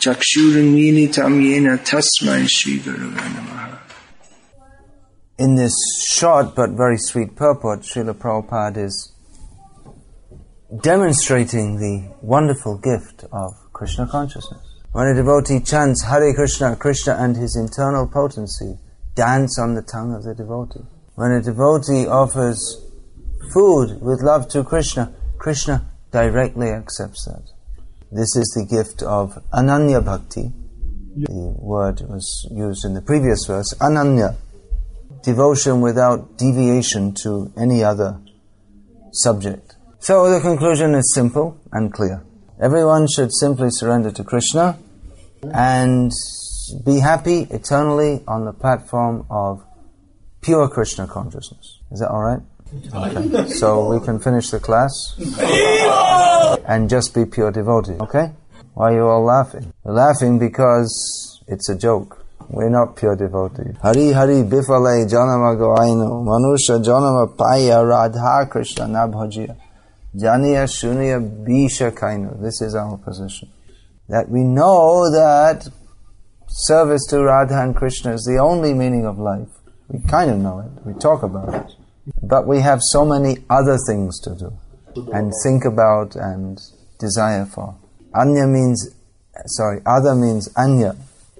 Chakshurunmilitam Yena Tasmai Shri Gurave Namaha In this short but very sweet purport, Srila Prabhupada is demonstrating the wonderful gift of Krishna consciousness. When a devotee chants Hare Krishna, Krishna and his internal potency dance on the tongue of the devotee. When a devotee offers food with love to Krishna, Krishna directly accepts that. This is the gift of Ananya Bhakti. The word was used in the previous verse, Ananya, devotion without deviation to any other subject. So the conclusion is simple and clear. Everyone should simply surrender to Krishna and be happy eternally on the platform of pure Krishna consciousness. Is that alright? Okay. So we can finish the class and just be pure devotee. Okay? Why are you all laughing? We're laughing because it's a joke. We're not pure devotees. Hari Hari Bifale Janama Goainu Manusha Janama Paya Radha Krishna Nabhajiya Janiya Shuniya Bisha Kainu. This is our position. That we know that service to Radha and Krishna is the only meaning of life. We kind of know it. We talk about it. But we have so many other things to do and think about and desire for. Anya means, sorry, other means anya.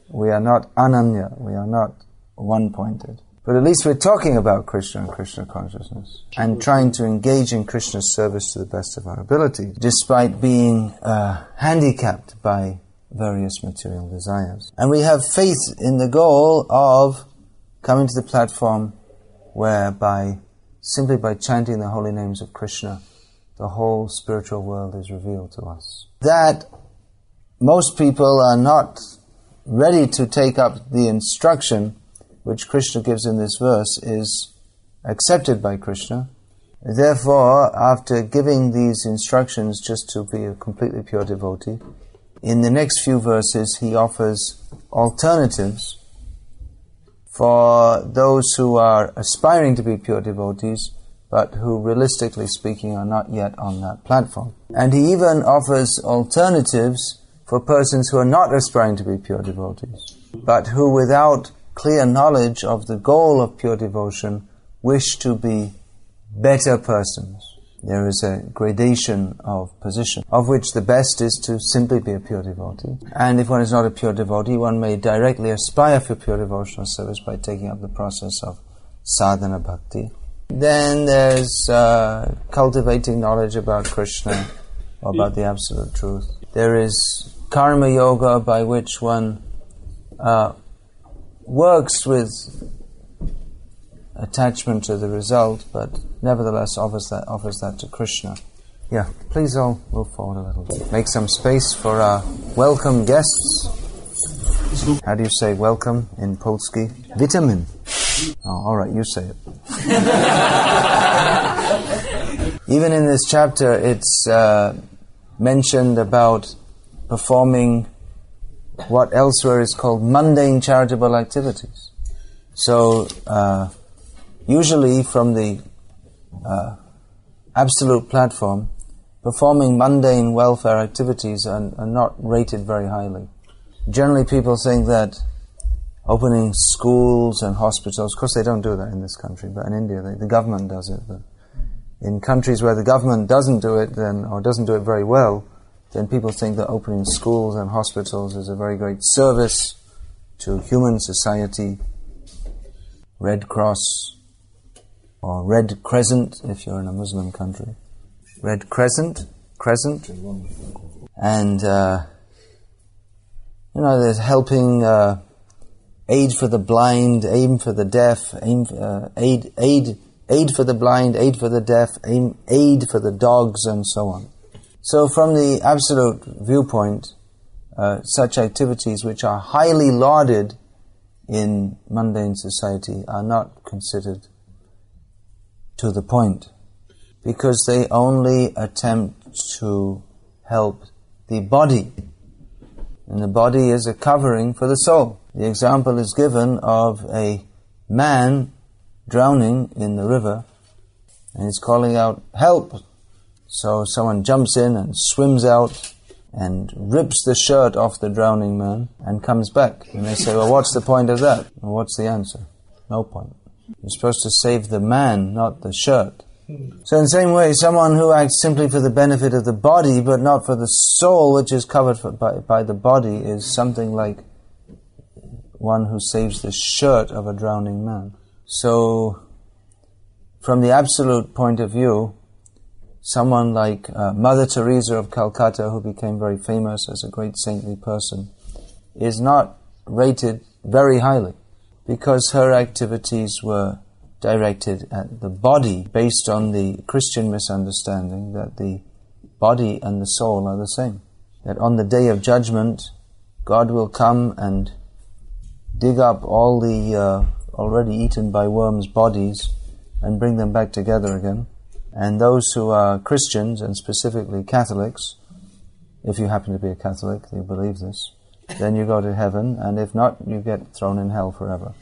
We are not ananya. We are not one-pointed. But at least we're talking about Krishna and Krishna consciousness and trying to engage in Krishna's service to the best of our ability, despite being uh, handicapped by various material desires. And we have faith in the goal of coming to the platform whereby simply by chanting the holy names of Krishna, the whole spiritual world is revealed to us. That most people are not ready to take up the instruction which Krishna gives in this verse is accepted by Krishna. Therefore, after giving these instructions just to be a completely pure devotee, in the next few verses he offers alternatives for those who are aspiring to be pure devotees, but who realistically speaking are not yet on that platform. And he even offers alternatives for persons who are not aspiring to be pure devotees, but who without clear knowledge of the goal of pure devotion wish to be better persons. There is a gradation of position, of which the best is to simply be a pure devotee. And if one is not a pure devotee, one may directly aspire for pure devotional service by taking up the process of sadhana bhakti. Then there's uh, cultivating knowledge about Krishna or about the absolute truth. There is karma yoga by which one uh, works with attachment to the result, but nevertheless offers that offers that to Krishna. Yeah, please all move forward a little bit. Make some space for our welcome guests. How do you say welcome in Polski? Vitamin. Oh, all right, you say it. Even in this chapter, it's uh, mentioned about performing what elsewhere is called mundane charitable activities. So, uh, usually from the uh, absolute platform, performing mundane welfare activities are, are, not rated very highly. Generally, people think that opening schools and hospitals, of course, they don't do that in this country, but in India, they, the government does it. But in countries where the government doesn't do it, then or doesn't do it very well, then people think that opening schools and hospitals is a very great service to human society. Red Cross or Red Crescent if you're in a Muslim country. Red Crescent, Crescent, and uh, you know, there's helping uh, aid for the blind, aim for the deaf, aim uh, aid aid aid for the blind, aid for the deaf, aim, aid for the dogs, and so on. So, from the absolute viewpoint, uh, such activities which are highly lauded in mundane society are not considered to the point because they only attempt to help the body. And the body is a covering for the soul. The example is given of a man drowning in the river and he's calling out, Help! So someone jumps in and swims out and rips the shirt off the drowning man and comes back. And they say, well, what's the point of that? What's the answer? No point. You're supposed to save the man, not the shirt. So in the same way, someone who acts simply for the benefit of the body, but not for the soul, which is covered for, by, by the body, is something like one who saves the shirt of a drowning man. So, from the absolute point of view, someone like uh, Mother Teresa of Calcutta, who became very famous as a great saintly person, is not rated very highly because her activities were directed at the body based on the Christian misunderstanding that the body and the soul are the same. That on the day of judgment, God will come and dig up all the uh, already eaten by worms bodies and bring them back together again. And those who are Christians, and specifically Catholics, if you happen to be a Catholic, you believe this, then you go to heaven, and if not, you get thrown in hell forever.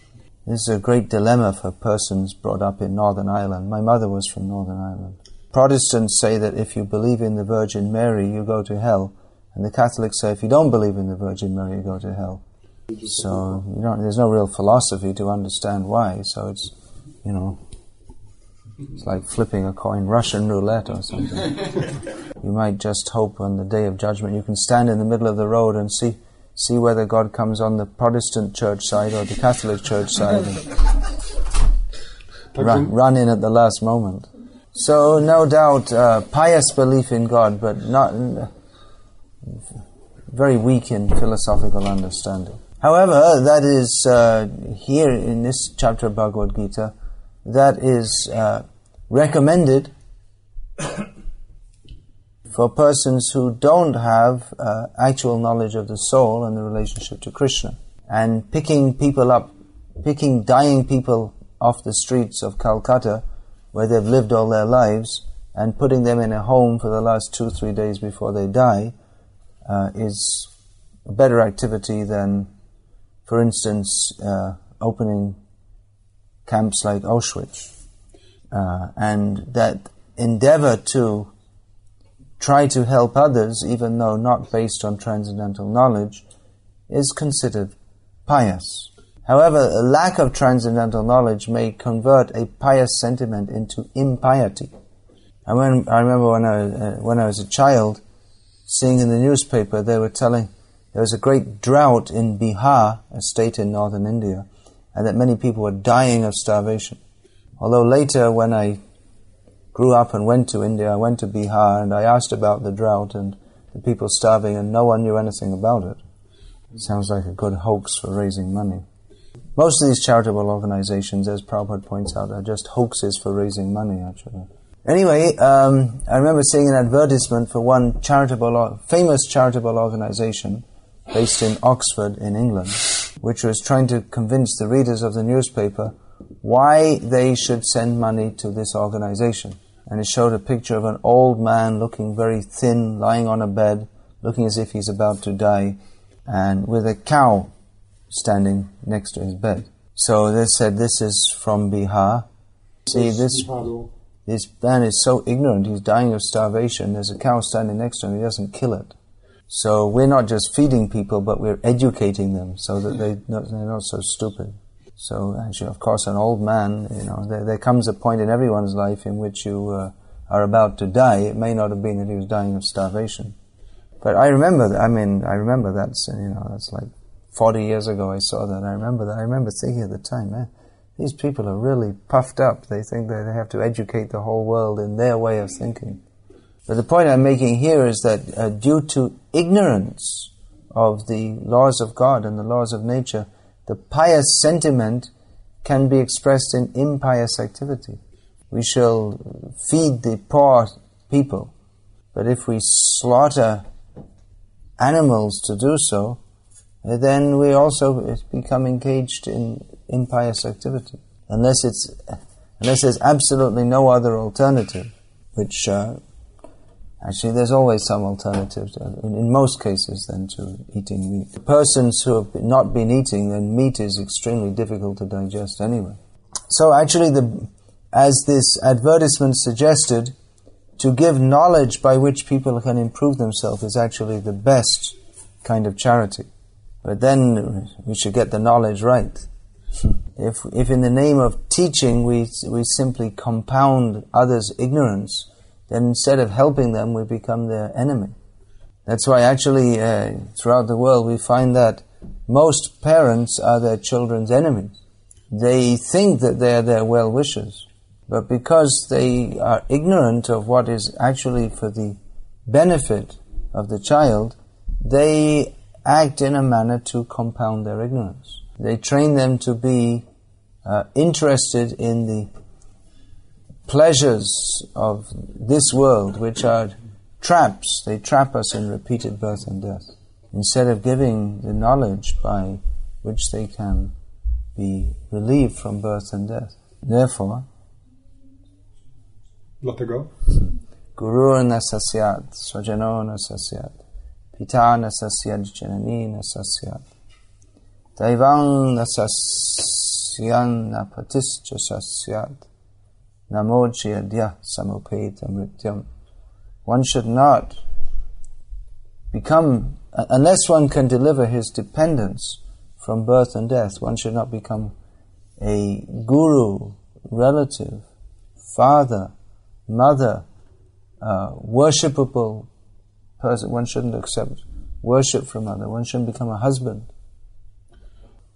This is a great dilemma for persons brought up in Northern Ireland. My mother was from Northern Ireland. Protestants say that if you believe in the Virgin Mary, you go to hell. And the Catholics say if you don't believe in the Virgin Mary, you go to hell. So there's no real philosophy to understand why. So it's, you know, it's like flipping a coin, Russian roulette or something. you might just hope on the day of judgment you can stand in the middle of the road and see see whether God comes on the Protestant church side or the Catholic church side and run, run in at the last moment. So, no doubt, uh, pious belief in God, but not uh, very weak in philosophical understanding. However, that is uh, here in this chapter of Bhagavad Gita, that is uh, recommended for persons who don't have uh, actual knowledge of the soul and the relationship to Krishna. And picking people up, picking dying people off the streets of Calcutta, where they've lived all their lives, and putting them in a home for the last two, three days before they die, uh, is a better activity than, for instance, uh, opening camps like Auschwitz. Uh, and that endeavor to try to help others, even though not based on transcendental knowledge, is considered pious. However, a lack of transcendental knowledge may convert a pious sentiment into impiety. And when, I remember when I, uh, when I was a child, seeing in the newspaper, they were telling there was a great drought in Bihar, a state in northern India, and that many people were dying of starvation. Although later, when I grew up and went to India. I went to Bihar and I asked about the drought and the people starving, and no one knew anything about it. It sounds like a good hoax for raising money. Most of these charitable organizations, as Prabhupada points out, are just hoaxes for raising money, actually. Anyway, um, I remember seeing an advertisement for one charitable, famous charitable organization based in Oxford, in England, which was trying to convince the readers of the newspaper why they should send money to this organization and it showed a picture of an old man looking very thin, lying on a bed, looking as if he's about to die, and with a cow standing next to his bed. So they said, This is from Bihar. See, this, this man is so ignorant, he's dying of starvation. There's a cow standing next to him, he doesn't kill it. So we're not just feeding people, but we're educating them so that they, they're not so stupid. So of course, an old man, you know, there, there comes a point in everyone's life in which you uh, are about to die. It may not have been that he was dying of starvation, but I remember. That, I mean, I remember that. You know, that's like forty years ago. I saw that. I remember that. I remember thinking at the time, man, these people are really puffed up. They think that they have to educate the whole world in their way of thinking. But the point I'm making here is that uh, due to ignorance of the laws of God and the laws of nature, the pious sentiment can be expressed in impious activity. We shall feed the poor people, but if we slaughter animals to do so, then we also become engaged in impious activity. Unless it's unless there's absolutely no other alternative, which uh, Actually, there's always some alternatives, uh, in, in, most cases, than to eating meat. The Persons who have not been eating, then meat is extremely difficult to digest anyway. So actually, the, as this advertisement suggested, to give knowledge by which people can improve themselves is actually the best kind of charity. But then uh, we should get the knowledge right. if, if in the name of teaching we, we simply compound others' ignorance, then instead of helping them, we become their enemy. That's why actually uh, throughout the world we find that most parents are their children's enemies. They think that they are their well-wishers, but because they are ignorant of what is actually for the benefit of the child, they act in a manner to compound their ignorance. They train them to be uh, interested in the pleasures of this world, which are traps. They trap us in repeated birth and death. Instead of giving the knowledge by which they can be relieved from birth and death. Therefore, let it go. Guru nasasyat, swajano nasasyat, pita nasasyat, janani nasasyat, daivang nasasyan napatischa sasyat, namochiyadya samupeta mrityam. One should not become, unless one can deliver his dependents from birth and death, one should not become a guru, relative, father, mother, uh, worshipable person. One shouldn't accept worship from other. One shouldn't become a husband.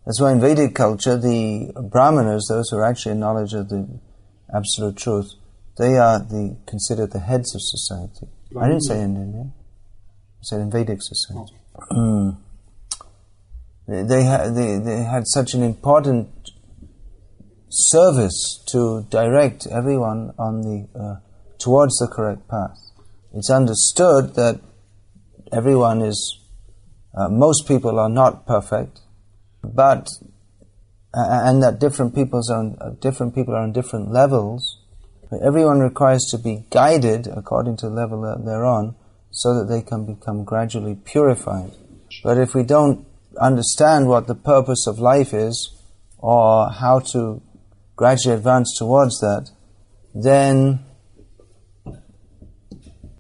That's why in Vedic culture, the Brahmanas, those who are actually in knowledge of the absolute truth, they are the considered the heads of society. I didn't say in India. I said in Vedic society. Mm. They, ha- they, they had such an important service to direct everyone on the uh, towards the correct path. It's understood that everyone is, uh, most people are not perfect, but and that different peoples on, uh, different people are on different levels. Everyone requires to be guided according to the level that they're on, so that they can become gradually purified. But if we don't understand what the purpose of life is, or how to gradually advance towards that, then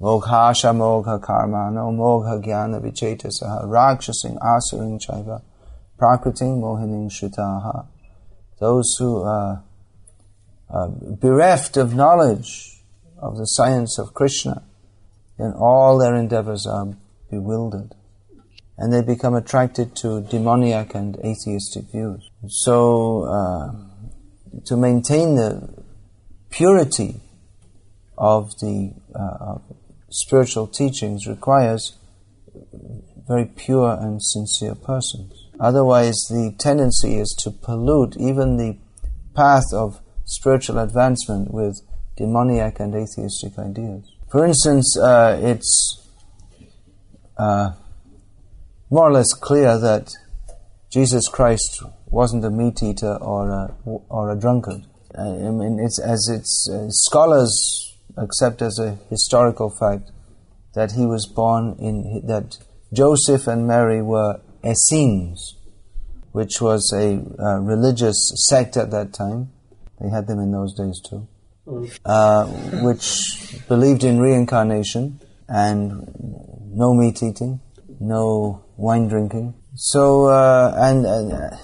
Mogha Karma, no Mogha Jnana Vichetasaha, Rakshasing Asuring Chaiva, Prakriting Mohining Shutaha. Those who are uh, bereft of knowledge of the science of Krishna, then all their endeavors are bewildered. And they become attracted to demoniac and atheistic views. So, uh, to maintain the purity of the uh, of spiritual teachings requires very pure and sincere persons. Otherwise, the tendency is to pollute even the path of spiritual advancement with demoniac and atheistic ideas. For instance, uh, it's uh, more or less clear that Jesus Christ wasn't a meat eater or a, or a drunkard. I mean, it's as it's uh, scholars accept as a historical fact that he was born in that Joseph and Mary were Essenes, which was a uh, religious sect at that time. They had them in those days too, uh, which believed in reincarnation and no meat eating, no wine drinking. So uh, and, and uh,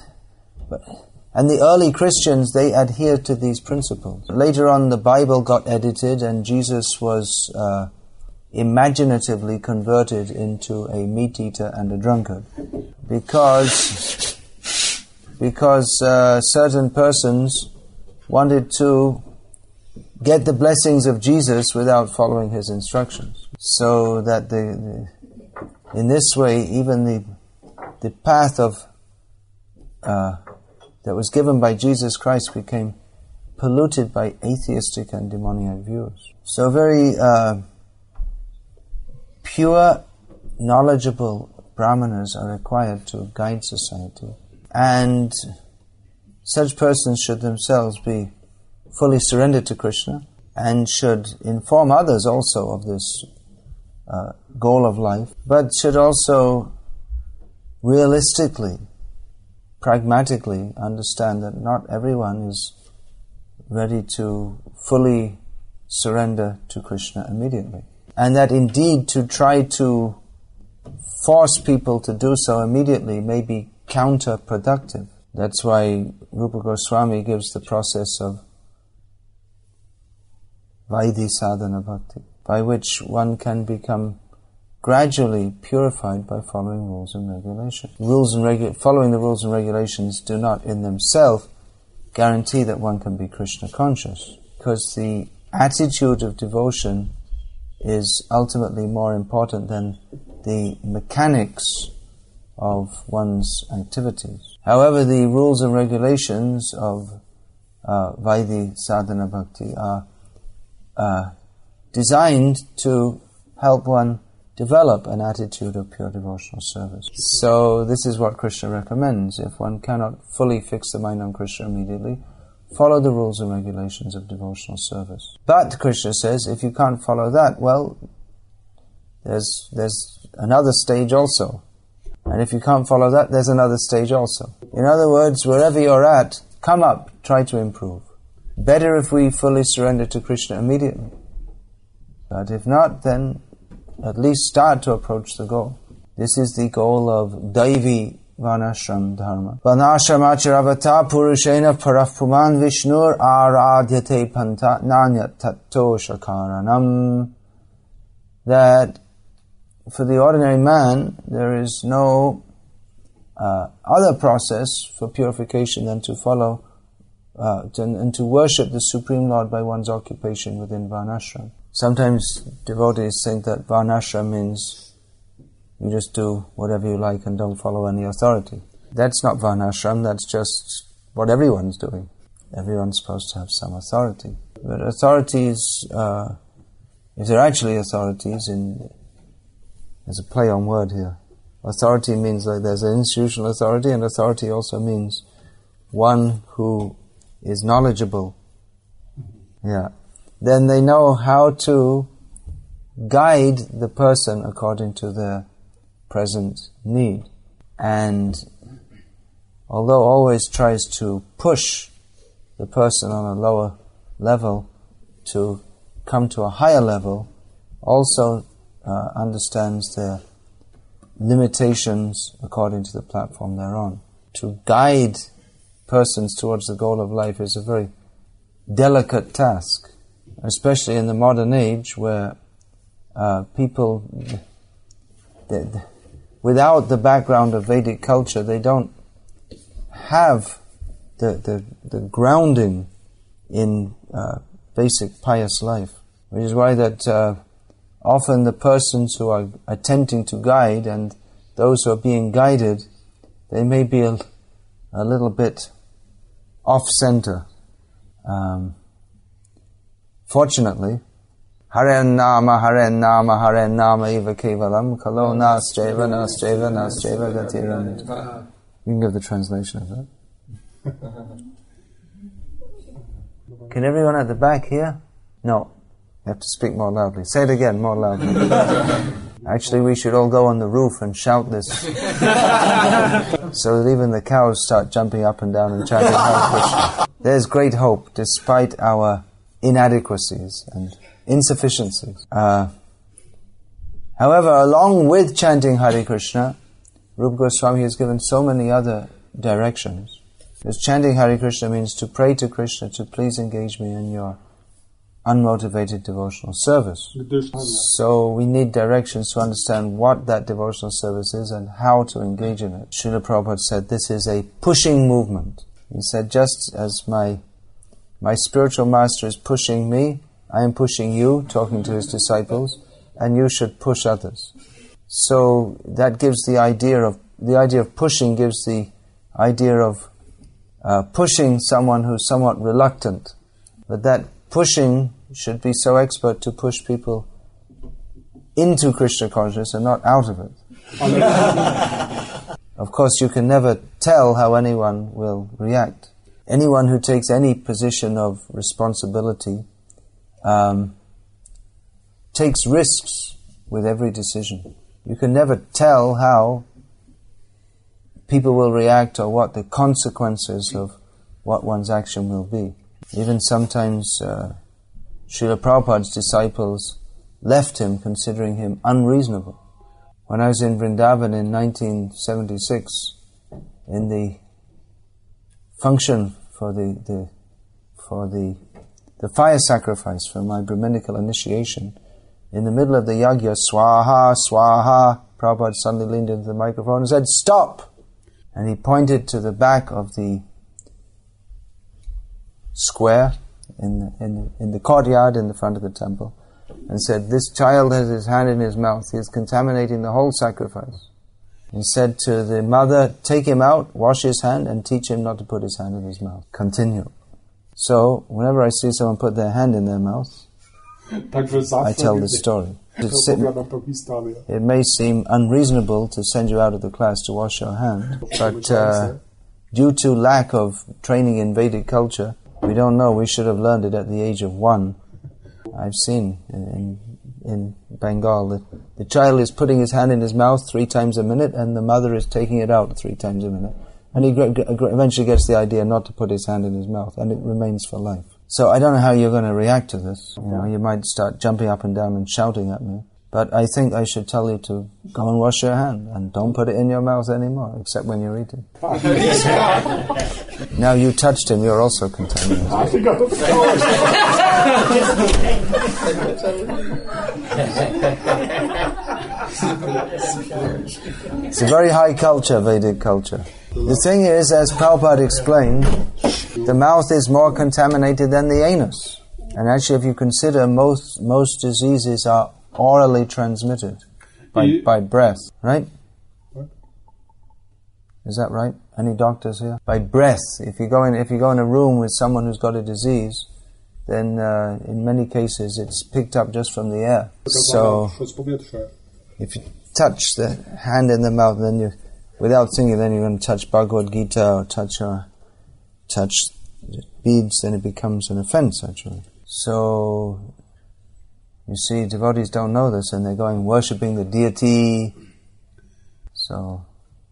and the early Christians, they adhered to these principles. Later on, the Bible got edited, and Jesus was uh, imaginatively converted into a meat eater and a drunkard, because because uh, certain persons wanted to get the blessings of Jesus without following his instructions. So that the, the in this way, even the the path of uh, that was given by Jesus Christ became polluted by atheistic and demoniac views. So very uh, pure, knowledgeable brahmanas are required to guide society. And such persons should themselves be fully surrendered to Krishna and should inform others also of this uh, goal of life, but should also realistically pragmatically understand that not everyone is ready to fully surrender to Krishna immediately. And that indeed to try to force people to do so immediately may be counterproductive. That's why Rupa Goswami gives the process of Vaidhi Sadhana Bhakti, by which one can become gradually purified by following rules and regulations. Rules and regu- following the rules and regulations do not in themselves guarantee that one can be Krishna conscious, because the attitude of devotion is ultimately more important than the mechanics of one's activities. However, the rules and regulations of uh, Vaidhi Sadhana Bhakti are uh, designed to help one develop an attitude of pure devotional service. So this is what Krishna recommends. If one cannot fully fix the mind on Krishna immediately, follow the rules and regulations of devotional service. But Krishna says, if you can't follow that, well, there's there's another stage also. And if you can't follow that, there's another stage also. In other words, wherever you're at, come up, try to improve. Better if we fully surrender to Krishna immediately. But if not, then at least start to approach the goal. This is the goal of Daivi Varnashram Dharma. Vanashramacharabhata Purushena Parapuman Vishnur Aradhyate Panta Nanya Tato Shakaranam. That for the ordinary man, there is no uh, other process for purification than to follow uh, to, and to worship the Supreme Lord by one's occupation within Varnashram. Sometimes devotees think that Varnashram means you just do whatever you like and don't follow any authority. That's not Varnashram, that's just what everyone's doing. Everyone's supposed to have some authority. But authorities, uh, if they're actually authorities in there's a play on word here. Authority means like there's an institutional authority, and authority also means one who is knowledgeable. Yeah. Then they know how to guide the person according to their present need. And although always tries to push the person on a lower level to come to a higher level, also uh, understands their limitations according to the platform they're on. To guide persons towards the goal of life is a very delicate task, especially in the modern age where uh, people, they, they, without the background of Vedic culture, they don't have the, the, the grounding in uh, basic pious life. Which is why that uh, often the persons who are attempting to guide and those who are being guided, they may be a, a little bit off center. Um, fortunately, Haren Nama, Haren Nama, Haren Nama Eva Kevalam, Kalo Nastreva, Nastreva, Nastreva Gatiram. You can give the translation of that. Can everyone at the back hear? No. You have to speak more loudly. Say it again, more loudly. Actually, we should all go on the roof and shout this so that even the cows start jumping up and down and chanting Hare Krishna. There's great hope despite our inadequacies and insufficiencies. Uh, however, along with chanting Hare Krishna, Rupa Goswami has given so many other directions. Because chanting Hare Krishna means to pray to Krishna to please engage me in your unmotivated devotional service. So we need directions to understand what that devotional service is and how to engage in it. Srila Prabhupada said this is a pushing movement. He said just as my my spiritual master is pushing me, I am pushing you, talking to his disciples, and you should push others. So that gives the idea of the idea of pushing gives the idea of uh, pushing someone who's somewhat reluctant, but that pushing should be so expert to push people into Krishna consciousness and not out of it. of course, you can never tell how anyone will react. Anyone who takes any position of responsibility um, takes risks with every decision. You can never tell how people will react or what the consequences of what one's action will be. Even sometimes uh, Srila Prabhupada's disciples left him considering him unreasonable. When I was in Vrindavan in 1976, in the function for the, the for the the fire sacrifice for my Brahminical initiation, in the middle of the yagya, swaha, swaha, Prabhupada suddenly leaned into the microphone and said, Stop! And he pointed to the back of the square in the, in, in the courtyard in the front of the temple and said, This child has his hand in his mouth. He is contaminating the whole sacrifice. He said to the mother, Take him out, wash his hand, and teach him not to put his hand in his mouth. Continue. So, whenever I see someone put their hand in their mouth, I tell the story. It may seem unreasonable to send you out of the class to wash your hand, but uh, due to lack of training in Vedic culture, we don't know. We should have learned it at the age of one. I've seen in, in Bengal that the child is putting his hand in his mouth three times a minute, and the mother is taking it out three times a minute. And he eventually gets the idea not to put his hand in his mouth, and it remains for life. So I don't know how you're going to react to this. You know, you might start jumping up and down and shouting at me. But I think I should tell you to go and wash your hand and don't put it in your mouth anymore, except when you're eating. now you touched him, you're also contaminated. I forgot the it's a very high culture, Vedic culture. The thing is, as Prabhupada explained, the mouth is more contaminated than the anus. And actually, if you consider most most diseases are orally transmitted by, by breath, right? Is that right? Any doctors here? By breath. If you go in, if you go in a room with someone who's got a disease, then uh, in many cases it's picked up just from the air. So, if you touch the hand in the mouth, then you without thinking, then you're going to touch Bhagavad Gita or touch or touch beads, then it becomes an offense actually. So you see, devotees don't know this, and they're going worshipping the deity. So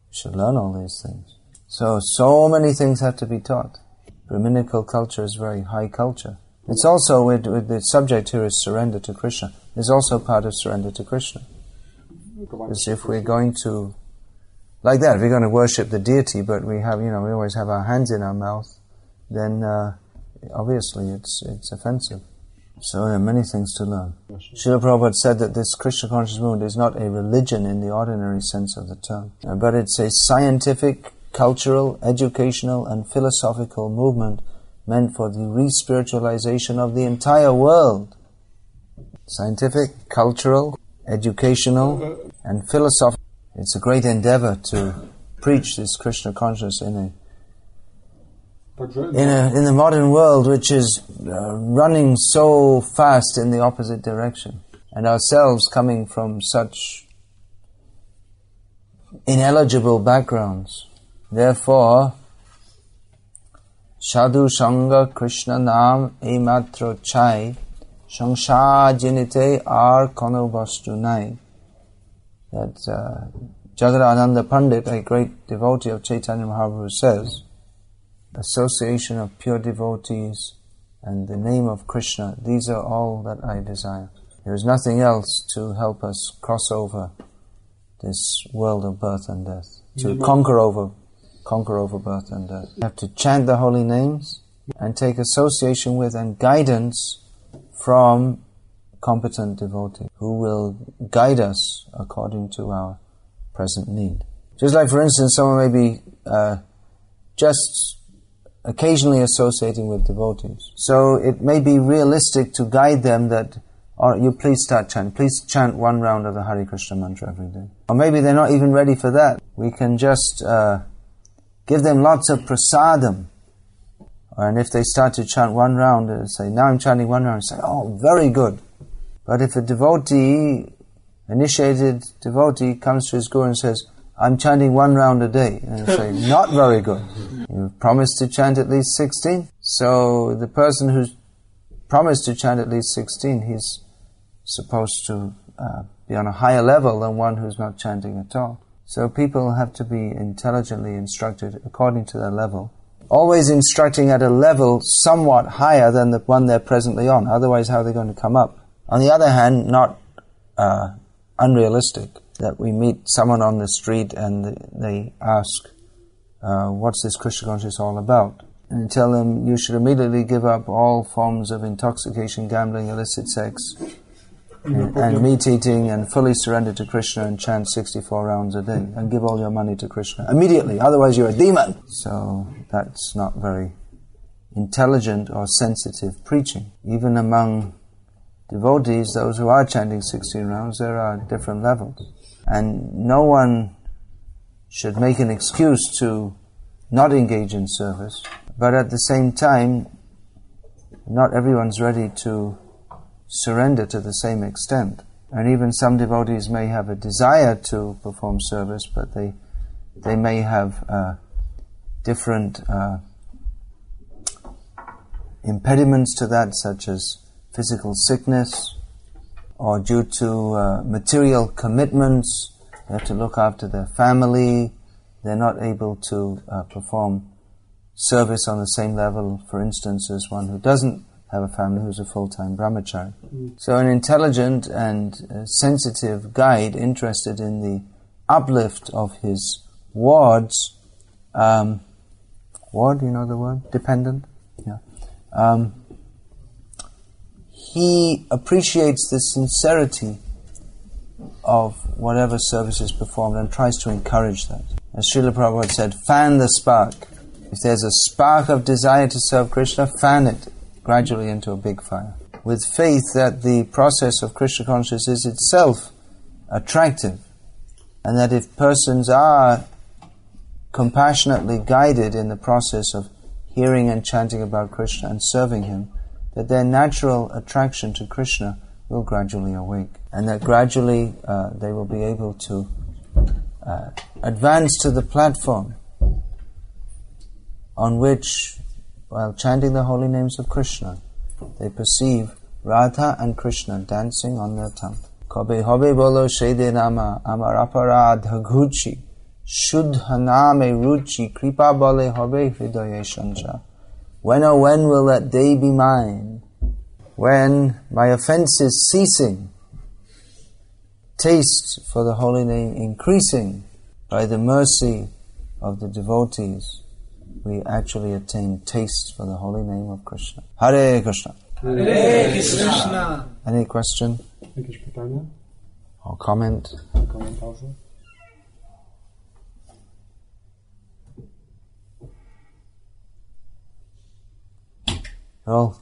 you should learn all these things. So so many things have to be taught. Brahminical culture is very high culture. It's also with, with the subject here is surrender to Krishna. It's also part of surrender to Krishna. Because if we're going to like that. If we're going to worship the deity, but we have, you know, we always have our hands in our mouth, then uh, obviously it's it's offensive. So there are many things to learn. Srila Prabhupada said that this Krishna conscious movement is not a religion in the ordinary sense of the term, but it's a scientific, cultural, educational, and philosophical movement meant for the re-spiritualization of the entire world. Scientific, cultural, educational, and philosophical it's a great endeavor to preach this Krishna consciousness in a in, a, in the modern world, which is uh, running so fast in the opposite direction, and ourselves coming from such ineligible backgrounds. Therefore, Sadhu Sangha Krishna Nam Ematro Chai Sangsha Jinite Ar Kono Vastu Nai that uh, Jagadananda Pandit, a great devotee of Chaitanya Mahaprabhu, says, association of pure devotees and the name of Krishna, these are all that I desire. There is nothing else to help us cross over this world of birth and death, to conquer over, conquer over birth and death. We have to chant the holy names and take association with and guidance from competent devotee who will guide us according to our present need. Just like, for instance, someone may be uh, just occasionally associating with devotees. So it may be realistic to guide them that, or you please start chanting, please chant one round of the Hare Krishna mantra every day. Or maybe they're not even ready for that. We can just uh, give them lots of prasadam. And if they start to chant one round, and say, now I'm chanting one round, say, oh, very good. But if a devotee, initiated devotee, comes to his guru and says, I'm chanting one round a day, and say, not very good. You promised to chant at least 16. So the person who's promised to chant at least 16, he's supposed to uh, be on a higher level than one who's not chanting at all. So people have to be intelligently instructed according to their level always instructing at a level somewhat higher than the one they're presently on. Otherwise, how are they going to come up? On the other hand, not uh, unrealistic that we meet someone on the street and they ask, uh, What's this Krishna consciousness all about? And tell them you should immediately give up all forms of intoxication, gambling, illicit sex, and, and meat eating, and fully surrender to Krishna and chant 64 rounds a day, and give all your money to Krishna immediately. Otherwise, you're a demon. So that's not very intelligent or sensitive preaching. Even among devotees, those who are chanting 16 rounds, there are different levels. And no one should make an excuse to not engage in service, but at the same time, not everyone's ready to surrender to the same extent. And even some devotees may have a desire to perform service, but they, they may have uh, different uh, impediments to that, such as physical sickness, or due to uh, material commitments, they have to look after their family, they're not able to uh, perform service on the same level, for instance, as one who doesn't have a family who's a full-time brahmachari. Mm. So an intelligent and uh, sensitive guide interested in the uplift of his wards, um, ward, you know the word? Dependent? Yeah. Um, he appreciates the sincerity of whatever service is performed and tries to encourage that. As Srila Prabhupada said, fan the spark. If there's a spark of desire to serve Krishna, fan it gradually into a big fire. With faith that the process of Krishna consciousness is itself attractive, and that if persons are compassionately guided in the process of hearing and chanting about Krishna and serving Him, that their natural attraction to Krishna will gradually awake, and that gradually uh, they will be able to uh, advance to the platform on which while chanting the holy names of Krishna, they perceive Radha and Krishna dancing on their tongue. Kobe hobe bolo shede nama amaraparad guchi shuddha name ruchi kripa bole hobe hridaye shanja. When oh when will that day be mine? When my offences ceasing, taste for the holy name increasing by the mercy of the devotees we actually attain taste for the holy name of Krishna. Hare Krishna. Hare Krishna. Any question? Jakieś pytania? Or comment? Komentarze? All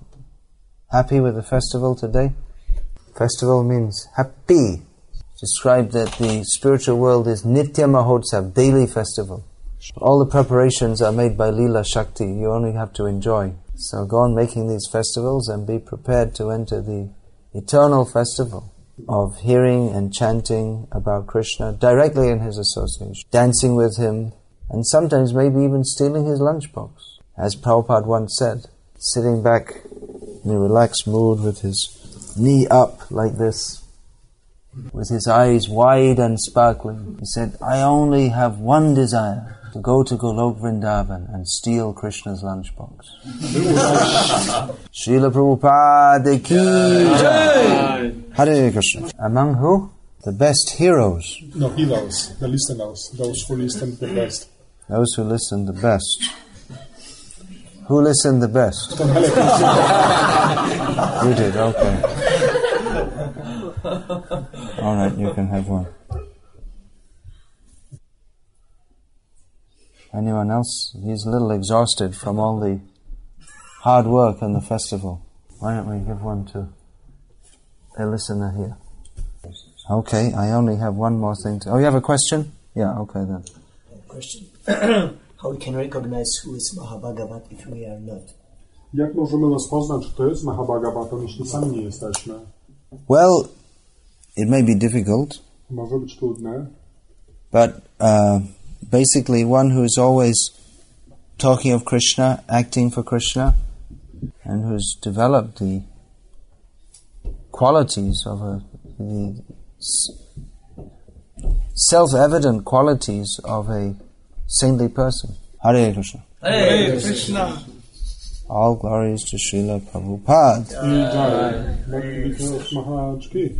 happy with the festival today? Festival means happy. Described that the spiritual world is Nitya Mahotsav, daily festival. All the preparations are made by Leela Shakti. You only have to enjoy. So go on making these festivals and be prepared to enter the eternal festival of hearing and chanting about Krishna directly in his association, dancing with him, and sometimes maybe even stealing his lunchbox. As Prabhupada once said, sitting back in a relaxed mood with his knee up like this, with his eyes wide and sparkling. He said, I only have one desire to go to Golok Vrindavan and steal Krishna's lunchbox. Srila Prabhupada ki jai. Hare Krishna. Among who? The best heroes. No, heroes, the listeners, those who listen the best. Those who listen the best. Who listened the best? you did, okay. All right, you can have one. Anyone else? He's a little exhausted from all the hard work and the festival. Why don't we give one to a listener here? Okay, I only have one more thing to. Oh, you have a question? Yeah, okay then. Question. How we can recognize who is Mahabhagavat if we are not? Jak możemy rozpoznać, kto jest Mahabhagavatam, jeśli sami nie jesteśmy? Well, it may be difficult, Może być trudne, but uh, basically one who is always talking of Krishna, acting for Krishna, and who's developed the qualities of a, the self-evident qualities of a saintly person. Hare Krishna. Hare Krishna. All glories to Srila Prabhupada. Jai. Bhakti Vikas Maharaj ki.